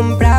comprar.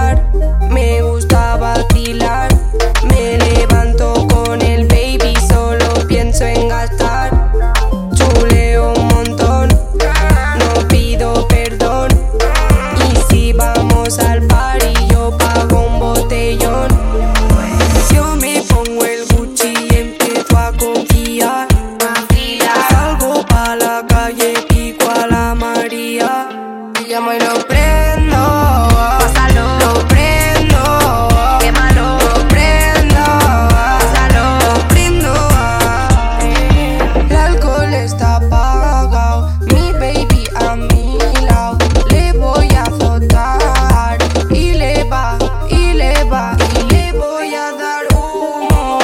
Le voy a azotar. Y le va, y le va. Y le voy a dar humo.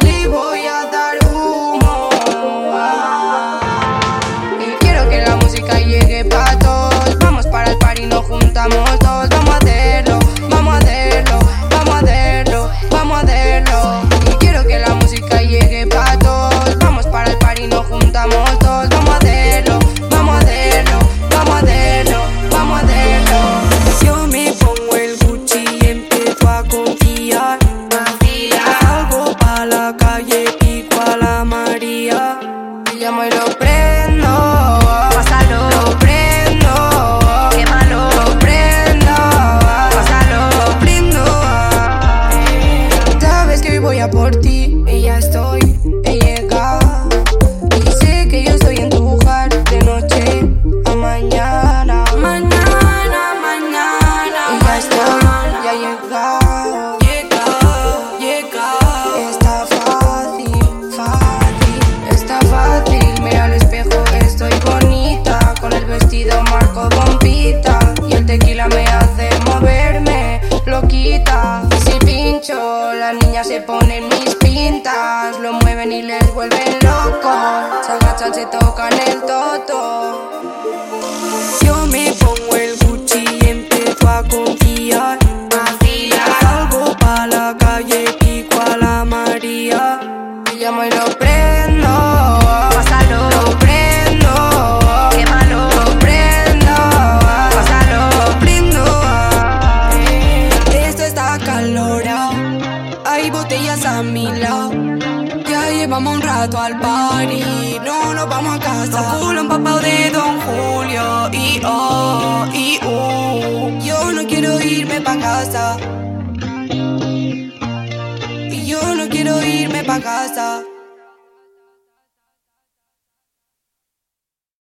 Le voy a dar humo. Y quiero que la música llegue pa' todos. Vamos para el par y nos juntamos llamo y lo prendo. Las niñas se ponen mis pintas. Lo mueven y les vuelven locos. Se agachan, se tocan el toto. Yo me pongo el Gucci y empiezo a confiar. Salgo pa' la calle, pico a la María. Me llamo y lo prendo. Pásalo, Lo prendo. quémalo, Lo prendo. pásalo. Lo prendo. Esto está calorado. Botellas a mi lado. Ya llevamos un rato al party. No nos vamos a casa. Culo empapado de Don Julio. Y oh, y uh. Yo no quiero irme pa' casa. Y yo no quiero irme pa' casa.